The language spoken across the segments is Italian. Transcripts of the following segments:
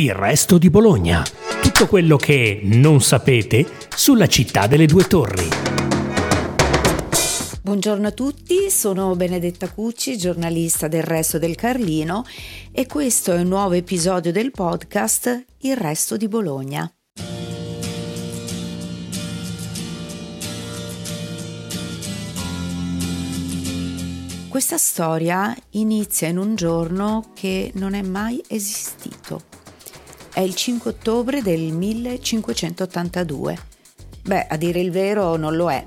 Il resto di Bologna. Tutto quello che non sapete sulla città delle due torri. Buongiorno a tutti, sono Benedetta Cucci, giornalista del Resto del Carlino e questo è un nuovo episodio del podcast Il Resto di Bologna. Questa storia inizia in un giorno che non è mai esistito. È il 5 ottobre del 1582. Beh, a dire il vero non lo è,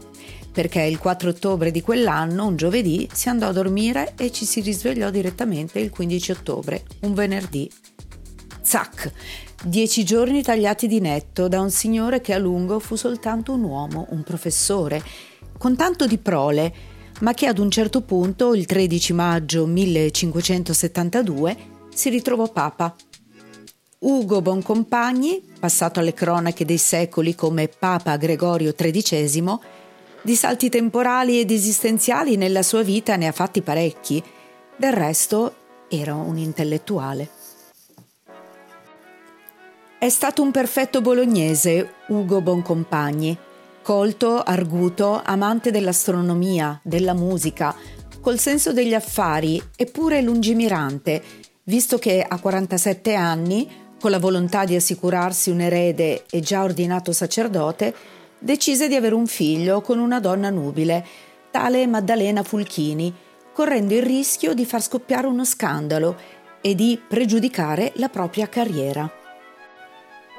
perché il 4 ottobre di quell'anno, un giovedì, si andò a dormire e ci si risvegliò direttamente il 15 ottobre, un venerdì. Zac! Dieci giorni tagliati di netto da un signore che a lungo fu soltanto un uomo, un professore, con tanto di prole, ma che ad un certo punto, il 13 maggio 1572, si ritrovò papa. Ugo Boncompagni, passato alle cronache dei secoli come Papa Gregorio XIII, di salti temporali ed esistenziali nella sua vita ne ha fatti parecchi, del resto era un intellettuale. È stato un perfetto bolognese, Ugo Boncompagni colto, arguto, amante dell'astronomia, della musica, col senso degli affari eppure lungimirante, visto che a 47 anni, con la volontà di assicurarsi un erede e già ordinato sacerdote, decise di avere un figlio con una donna nubile, tale Maddalena Fulchini, correndo il rischio di far scoppiare uno scandalo e di pregiudicare la propria carriera.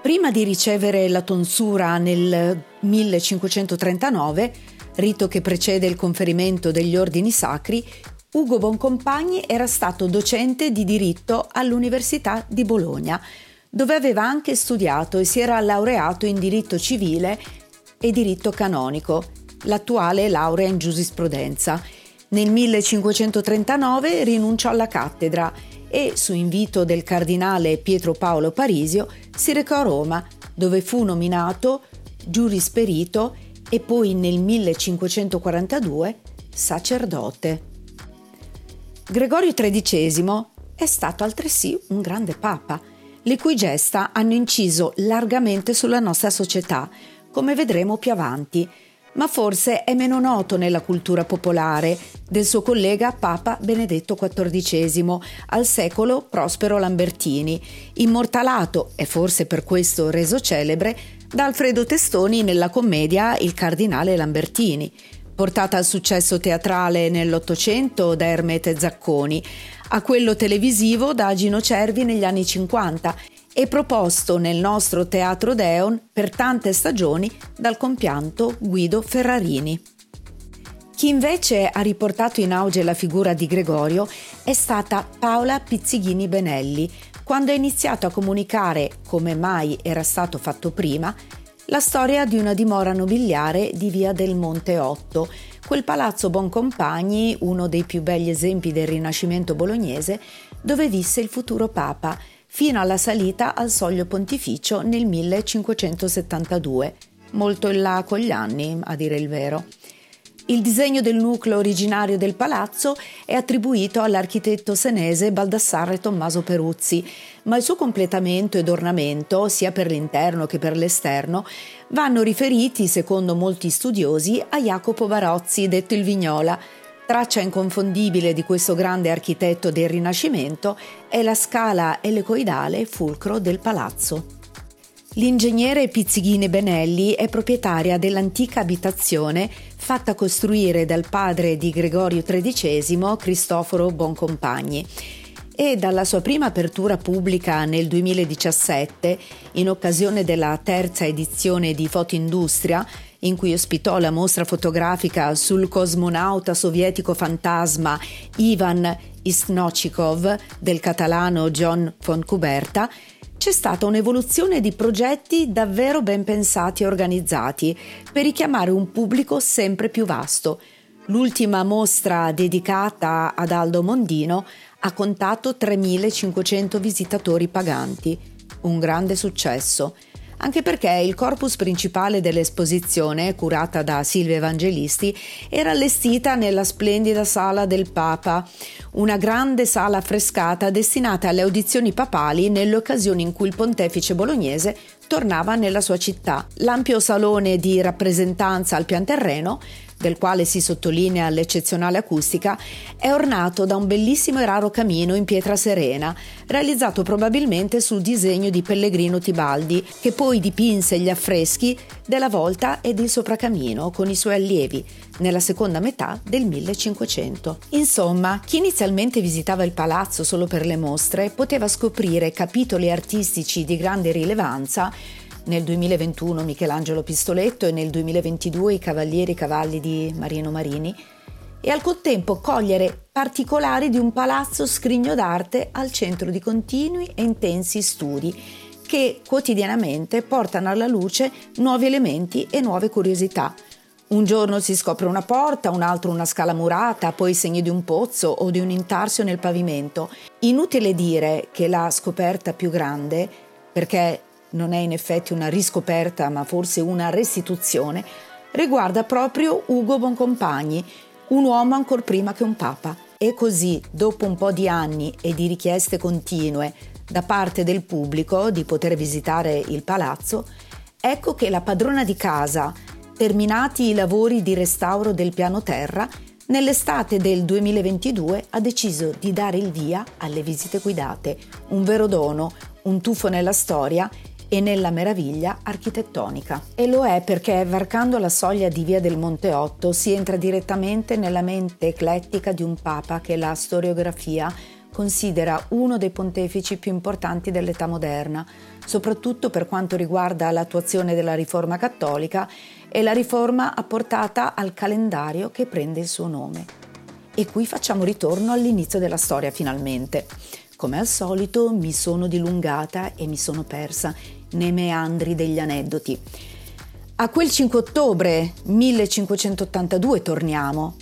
Prima di ricevere la tonsura nel 1539, rito che precede il conferimento degli ordini sacri, Ugo Boncompagni era stato docente di diritto all'Università di Bologna, dove aveva anche studiato e si era laureato in diritto civile e diritto canonico, l'attuale laurea in giurisprudenza. Nel 1539 rinunciò alla cattedra e, su invito del cardinale Pietro Paolo Parisio, si recò a Roma, dove fu nominato giurisperito e poi nel 1542 sacerdote. Gregorio XIII è stato altresì un grande papa, le cui gesta hanno inciso largamente sulla nostra società, come vedremo più avanti, ma forse è meno noto nella cultura popolare del suo collega Papa Benedetto XIV al secolo Prospero Lambertini, immortalato e forse per questo reso celebre da Alfredo Testoni nella commedia Il cardinale Lambertini, portata al successo teatrale nell'Ottocento da Ermete Zacconi, a quello televisivo da Gino Cervi negli anni 50 e proposto nel nostro Teatro Deon per tante stagioni dal compianto Guido Ferrarini. Chi invece ha riportato in auge la figura di Gregorio è stata Paola Pizzighini Benelli, quando ha iniziato a comunicare, come mai era stato fatto prima, la storia di una dimora nobiliare di via del Monte Otto, quel palazzo Boncompagni, uno dei più begli esempi del Rinascimento bolognese, dove visse il futuro Papa fino alla salita al soglio pontificio nel 1572, molto in là con gli anni, a dire il vero. Il disegno del nucleo originario del palazzo è attribuito all'architetto senese Baldassarre Tommaso Peruzzi, ma il suo completamento ed ornamento, sia per l'interno che per l'esterno, vanno riferiti, secondo molti studiosi, a Jacopo Barozzi, detto il Vignola, Traccia inconfondibile di questo grande architetto del Rinascimento è la scala elicoidale fulcro del palazzo. L'ingegnere Pizzighini Benelli è proprietaria dell'antica abitazione fatta costruire dal padre di Gregorio XIII, Cristoforo Boncompagni. E dalla sua prima apertura pubblica nel 2017, in occasione della terza edizione di Fotoindustria, in cui ospitò la mostra fotografica sul cosmonauta sovietico fantasma Ivan Isnochikov del catalano John von Kuberta, c'è stata un'evoluzione di progetti davvero ben pensati e organizzati per richiamare un pubblico sempre più vasto. L'ultima mostra dedicata ad Aldo Mondino ha contato 3.500 visitatori paganti, un grande successo anche perché il corpus principale dell'esposizione, curata da Silvia Evangelisti, era allestita nella splendida sala del Papa, una grande sala affrescata destinata alle audizioni papali nelle occasioni in cui il pontefice bolognese tornava nella sua città. L'ampio salone di rappresentanza al pian terreno del quale si sottolinea l'eccezionale acustica, è ornato da un bellissimo e raro camino in pietra serena, realizzato probabilmente sul disegno di Pellegrino Tibaldi, che poi dipinse gli affreschi della volta ed il sopracamino con i suoi allievi nella seconda metà del 1500. Insomma, chi inizialmente visitava il palazzo solo per le mostre poteva scoprire capitoli artistici di grande rilevanza nel 2021 Michelangelo Pistoletto e nel 2022 i Cavalieri Cavalli di Marino Marini, e al contempo cogliere particolari di un palazzo scrigno d'arte al centro di continui e intensi studi che quotidianamente portano alla luce nuovi elementi e nuove curiosità. Un giorno si scopre una porta, un altro una scala murata, poi i segni di un pozzo o di un intarsio nel pavimento. Inutile dire che la scoperta più grande, perché non è in effetti una riscoperta ma forse una restituzione, riguarda proprio Ugo Boncompagni, un uomo ancor prima che un papa. E così, dopo un po' di anni e di richieste continue da parte del pubblico di poter visitare il palazzo, ecco che la padrona di casa, terminati i lavori di restauro del piano terra, nell'estate del 2022 ha deciso di dare il via alle visite guidate, un vero dono, un tuffo nella storia e nella meraviglia architettonica. E lo è perché varcando la soglia di Via del Monte Otto si entra direttamente nella mente eclettica di un papa che la storiografia considera uno dei pontefici più importanti dell'età moderna, soprattutto per quanto riguarda l'attuazione della riforma cattolica e la riforma apportata al calendario che prende il suo nome. E qui facciamo ritorno all'inizio della storia finalmente. Come al solito mi sono dilungata e mi sono persa nei meandri degli aneddoti. A quel 5 ottobre 1582 torniamo,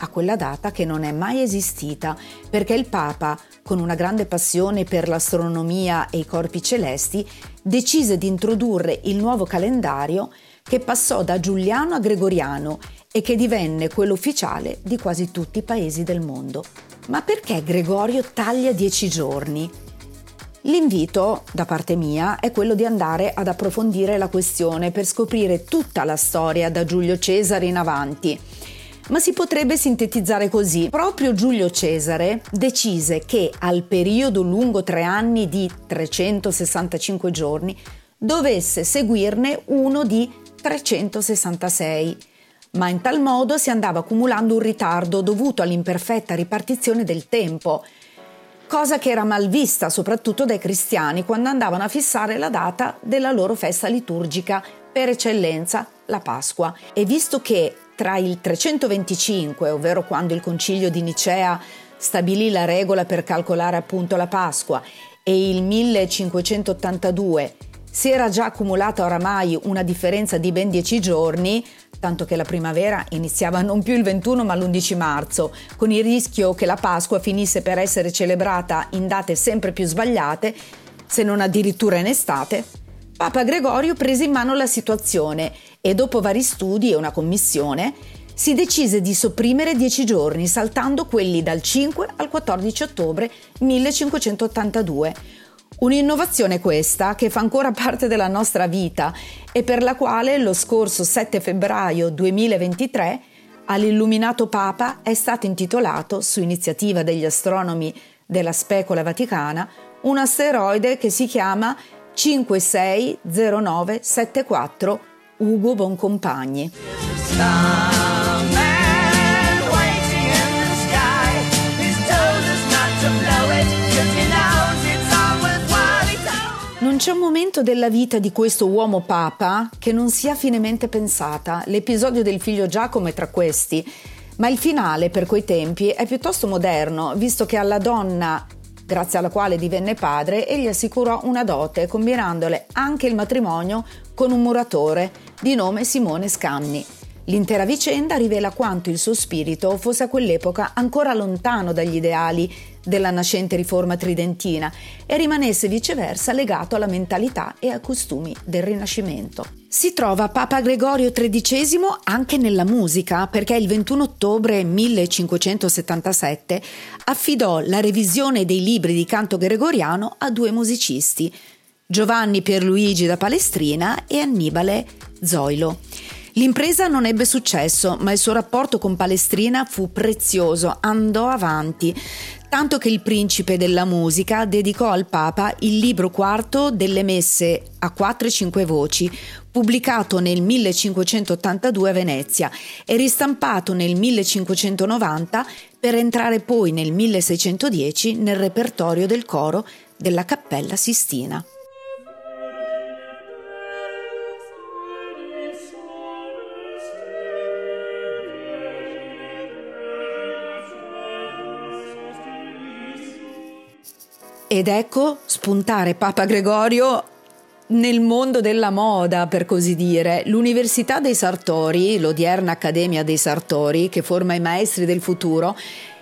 a quella data che non è mai esistita, perché il Papa, con una grande passione per l'astronomia e i corpi celesti, decise di introdurre il nuovo calendario che passò da Giuliano a Gregoriano e che divenne quello ufficiale di quasi tutti i paesi del mondo. Ma perché Gregorio taglia dieci giorni? L'invito, da parte mia, è quello di andare ad approfondire la questione per scoprire tutta la storia da Giulio Cesare in avanti. Ma si potrebbe sintetizzare così. Proprio Giulio Cesare decise che al periodo lungo tre anni di 365 giorni dovesse seguirne uno di 366 ma in tal modo si andava accumulando un ritardo dovuto all'imperfetta ripartizione del tempo cosa che era mal vista soprattutto dai cristiani quando andavano a fissare la data della loro festa liturgica per eccellenza, la Pasqua. E visto che tra il 325, ovvero quando il concilio di Nicea stabilì la regola per calcolare appunto la Pasqua, e il 1582 si era già accumulata oramai una differenza di ben dieci giorni, tanto che la primavera iniziava non più il 21 ma l'11 marzo, con il rischio che la Pasqua finisse per essere celebrata in date sempre più sbagliate, se non addirittura in estate, Papa Gregorio prese in mano la situazione e dopo vari studi e una commissione si decise di sopprimere dieci giorni, saltando quelli dal 5 al 14 ottobre 1582 Un'innovazione questa che fa ancora parte della nostra vita e per la quale lo scorso 7 febbraio 2023 all'illuminato Papa è stato intitolato, su iniziativa degli astronomi della Specola Vaticana, un asteroide che si chiama 560974 Ugo Boncompagni. C'è un momento della vita di questo uomo papa che non sia finemente pensata. L'episodio del figlio Giacomo è tra questi, ma il finale per quei tempi è piuttosto moderno, visto che alla donna grazie alla quale divenne padre, egli assicurò una dote, combinandole anche il matrimonio con un muratore di nome Simone Scamni. L'intera vicenda rivela quanto il suo spirito fosse a quell'epoca ancora lontano dagli ideali della nascente riforma tridentina e rimanesse viceversa legato alla mentalità e ai costumi del Rinascimento. Si trova Papa Gregorio XIII anche nella musica perché il 21 ottobre 1577 affidò la revisione dei libri di canto gregoriano a due musicisti, Giovanni Pierluigi da Palestrina e Annibale Zoilo. L'impresa non ebbe successo, ma il suo rapporto con Palestrina fu prezioso, andò avanti, tanto che il principe della musica dedicò al Papa il libro quarto delle messe a quattro e cinque voci, pubblicato nel 1582 a Venezia e ristampato nel 1590 per entrare poi nel 1610 nel repertorio del coro della Cappella Sistina. Ed ecco spuntare Papa Gregorio nel mondo della moda, per così dire. L'Università dei Sartori, l'odierna Accademia dei Sartori, che forma i maestri del futuro,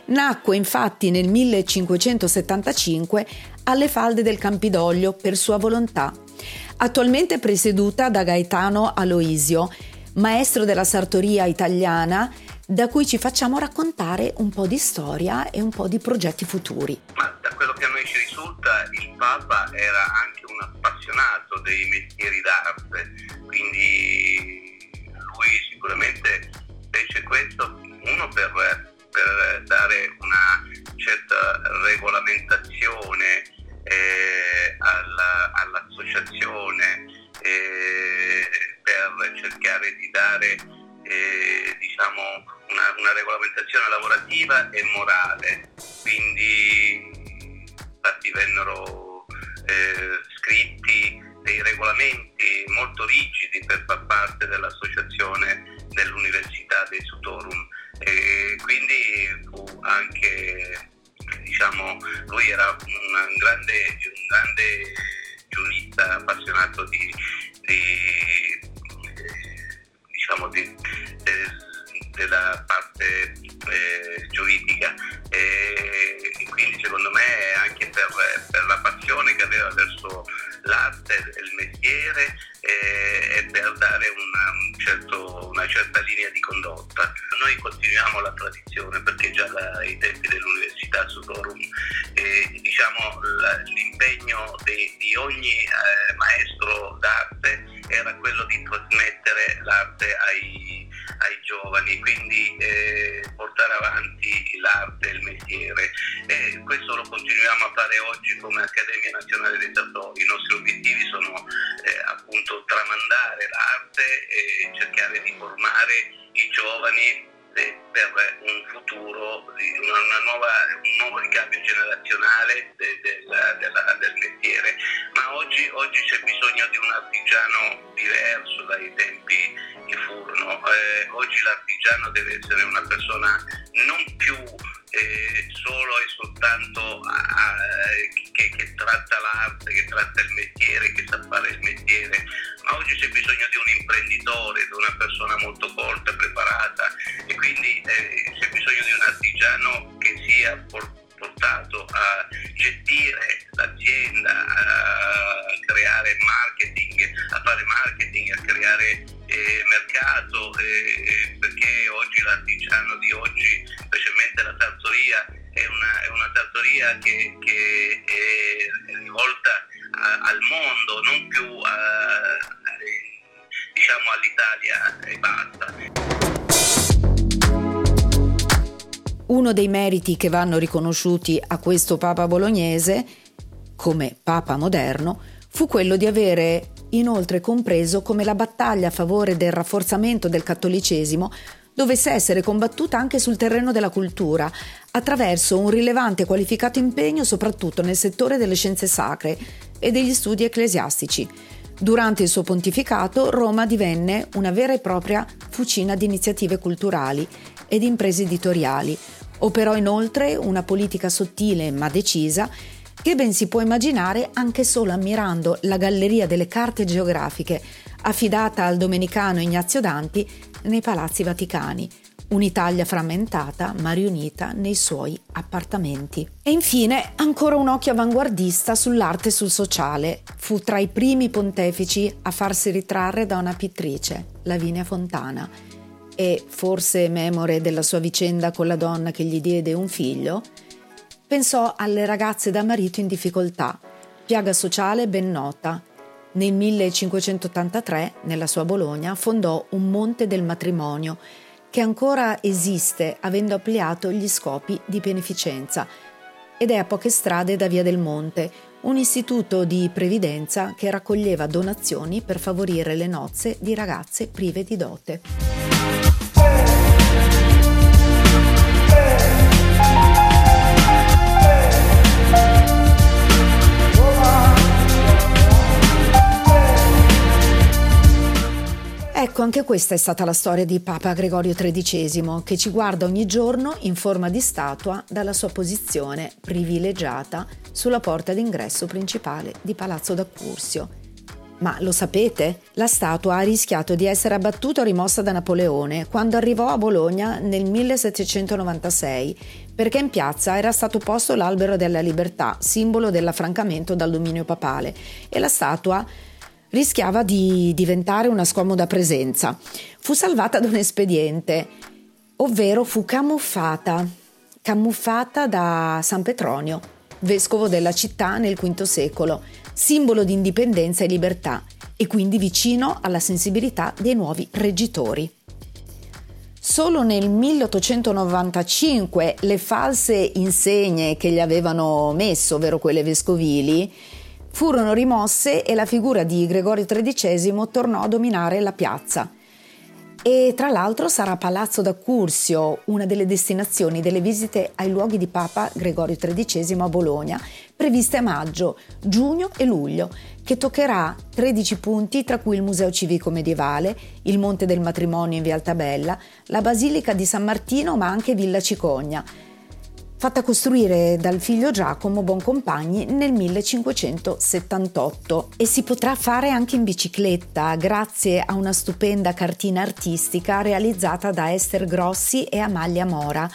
nacque infatti nel 1575 alle falde del Campidoglio per sua volontà. Attualmente presieduta da Gaetano Aloisio, maestro della sartoria italiana, da cui ci facciamo raccontare un po' di storia e un po' di progetti futuri. Ma da quello che a noi ci risulta, il Papa era anche un appassionato dei mestieri d'arte, quindi lui sicuramente fece questo, uno per, per dare una certa regolamentazione regolamentazione lavorativa e morale. Quindi infatti vennero eh, scritti dei regolamenti molto rigidi per far parte dell'associazione dell'Università dei Sutorum e quindi fu anche diciamo lui era un grande, un grande giurista appassionato di, di diciamo di, de, della Lo continuiamo a fare oggi come Accademia Nazionale dei Sartori. I nostri obiettivi sono eh, appunto tramandare l'arte e cercare di formare i giovani per un futuro, una nuova, un nuovo ricambio generazionale de, de, de, del mestiere. Ma oggi, oggi, c'è bisogno di un artigiano diverso dai tempi che furono. Eh, oggi l'artigiano deve essere una persona non più eh, solo e soltanto a, che, che, tratta l'arte, che tratta il mestiere, che sa fare il mestiere, ma oggi c'è bisogno di un imprenditore, di una persona molto Uno dei meriti che vanno riconosciuti a questo Papa bolognese, come Papa moderno, fu quello di avere inoltre compreso come la battaglia a favore del rafforzamento del cattolicesimo dovesse essere combattuta anche sul terreno della cultura, attraverso un rilevante e qualificato impegno soprattutto nel settore delle scienze sacre e degli studi ecclesiastici. Durante il suo pontificato Roma divenne una vera e propria fucina di iniziative culturali e di imprese editoriali. Operò inoltre una politica sottile ma decisa che ben si può immaginare anche solo ammirando la galleria delle carte geografiche affidata al domenicano Ignazio Danti nei palazzi vaticani, un'Italia frammentata ma riunita nei suoi appartamenti. E infine ancora un occhio avanguardista sull'arte e sul sociale. Fu tra i primi pontefici a farsi ritrarre da una pittrice, Lavinia Fontana, e forse memore della sua vicenda con la donna che gli diede un figlio, pensò alle ragazze da marito in difficoltà, piaga sociale ben nota. Nel 1583, nella sua Bologna, fondò un Monte del Matrimonio, che ancora esiste avendo ampliato gli scopi di beneficenza ed è a poche strade da Via del Monte, un istituto di previdenza che raccoglieva donazioni per favorire le nozze di ragazze prive di dote. Ecco, anche questa è stata la storia di Papa Gregorio XIII, che ci guarda ogni giorno in forma di statua dalla sua posizione privilegiata sulla porta d'ingresso principale di Palazzo d'Accursio. Ma lo sapete? La statua ha rischiato di essere abbattuta o rimossa da Napoleone quando arrivò a Bologna nel 1796, perché in piazza era stato posto l'albero della libertà, simbolo dell'affrancamento dal dominio papale, e la statua rischiava di diventare una scomoda presenza. Fu salvata da un espediente, ovvero fu camuffata, camuffata da San Petronio, vescovo della città nel V secolo, simbolo di indipendenza e libertà e quindi vicino alla sensibilità dei nuovi reggitori. Solo nel 1895 le false insegne che gli avevano messo, ovvero quelle vescovili, furono rimosse e la figura di Gregorio XIII tornò a dominare la piazza. E tra l'altro sarà Palazzo d'Accursio una delle destinazioni delle visite ai luoghi di Papa Gregorio XIII a Bologna, previste a maggio, giugno e luglio, che toccherà 13 punti tra cui il Museo Civico Medievale, il Monte del Matrimonio in Via Altabella, la Basilica di San Martino ma anche Villa Cicogna, fatta costruire dal figlio Giacomo Boncompagni nel 1578 e si potrà fare anche in bicicletta grazie a una stupenda cartina artistica realizzata da Esther Grossi e Amalia Mora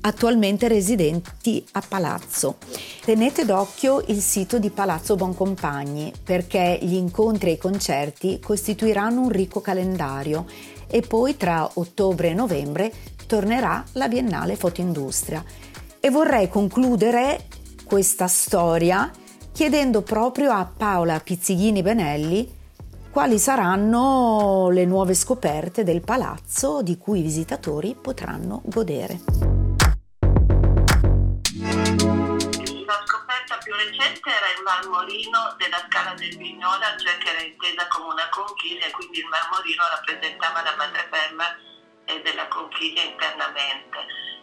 attualmente residenti a Palazzo. Tenete d'occhio il sito di Palazzo Boncompagni perché gli incontri e i concerti costituiranno un ricco calendario. E poi tra ottobre e novembre tornerà la Biennale Fotoindustria e vorrei concludere questa storia chiedendo proprio a Paola Pizzighini Benelli quali saranno le nuove scoperte del palazzo di cui i visitatori potranno godere. La scoperta più recente era il marmorino della scala del Vignola, cioè che era intesa come una conchiglia e quindi il marmorino rappresentava la madreperla della conchiglia internamente.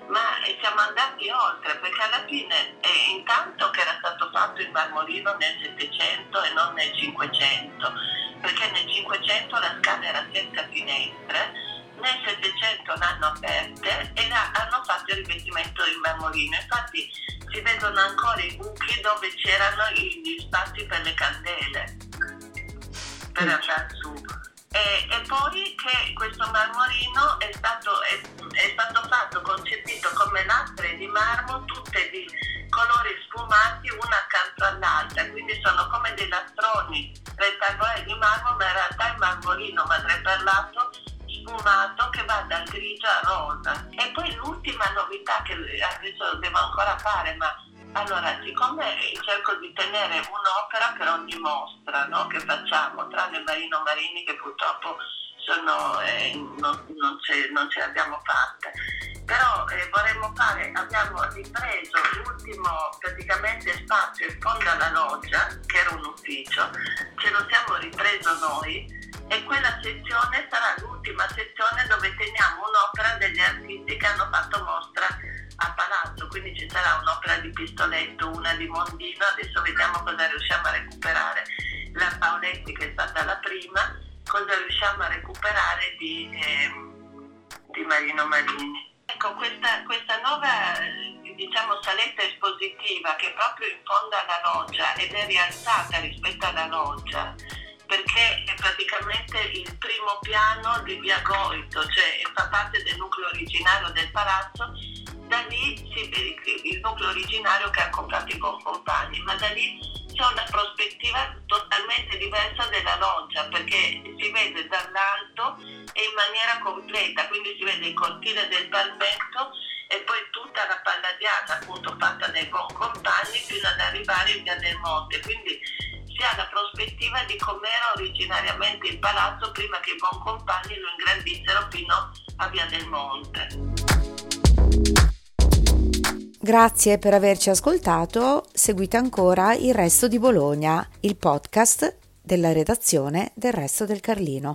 Ma siamo andati oltre perché alla fine eh, intanto che era stato fatto il marmorino nel 700 e non nel 500 perché nel 500 la scala era senza finestre nel 700 l'hanno aperte e la, hanno fatto il rivestimento in marmorino. Infatti si vedono ancora i buchi dove c'erano gli spazi per le candele per andare su e, e, poi che questo marmorino è stato, è, è stato fatto, concepito come lastre di marmo, tutte di colori sfumati una accanto all'altra, quindi sono come dei lastroni rettangolari di marmo, ma in realtà è marmorino madreperlato sfumato che va dal grigio al rosa. E poi l'ultima novità che adesso devo ancora fare, ma allora, siccome cerco di tenere un'opera per ogni mostra no, che facciamo, tranne Marino Marini che purtroppo sono, eh, non, non, ce, non, ce, le abbiamo fatte, però eh, vorremmo fare, abbiamo ripreso l'ultimo praticamente spazio in fondo alla loggia, che era un ufficio, ce lo siamo ripreso noi e quella sezione sarà l'ultima sezione dove teniamo un'opera degli artisti che hanno fatto mostra a Palazzo, quindi ci sarà un'opera di Pistoletto, una di Mondino, adesso vediamo cosa riusciamo a recuperare. La Paoletti che è stata la prima, cosa riusciamo a recuperare di, eh, di Marino Marini. Ecco, questa, questa nuova diciamo, saletta espositiva che è proprio in fondo alla loggia ed è rialzata rispetto alla loggia perché praticamente praticamente il primo piano di Via Goito, cioè fa parte del nucleo originario del palazzo, da lì si vede il nucleo originario che ha comprato i compagni, ma da lì c'è una prospettiva totalmente diversa della loggia perché si vede dall'alto e in maniera completa, quindi si vede il cortile del palmento e poi tutta la palladiata appunto fatta dai compagni fino ad arrivare in via del monte. Quindi si ha la prospettiva di com'era originariamente il palazzo prima che i compagni lo ingrandissero fino a via del monte. Grazie per averci ascoltato, seguite ancora il resto di Bologna, il podcast della redazione del resto del Carlino.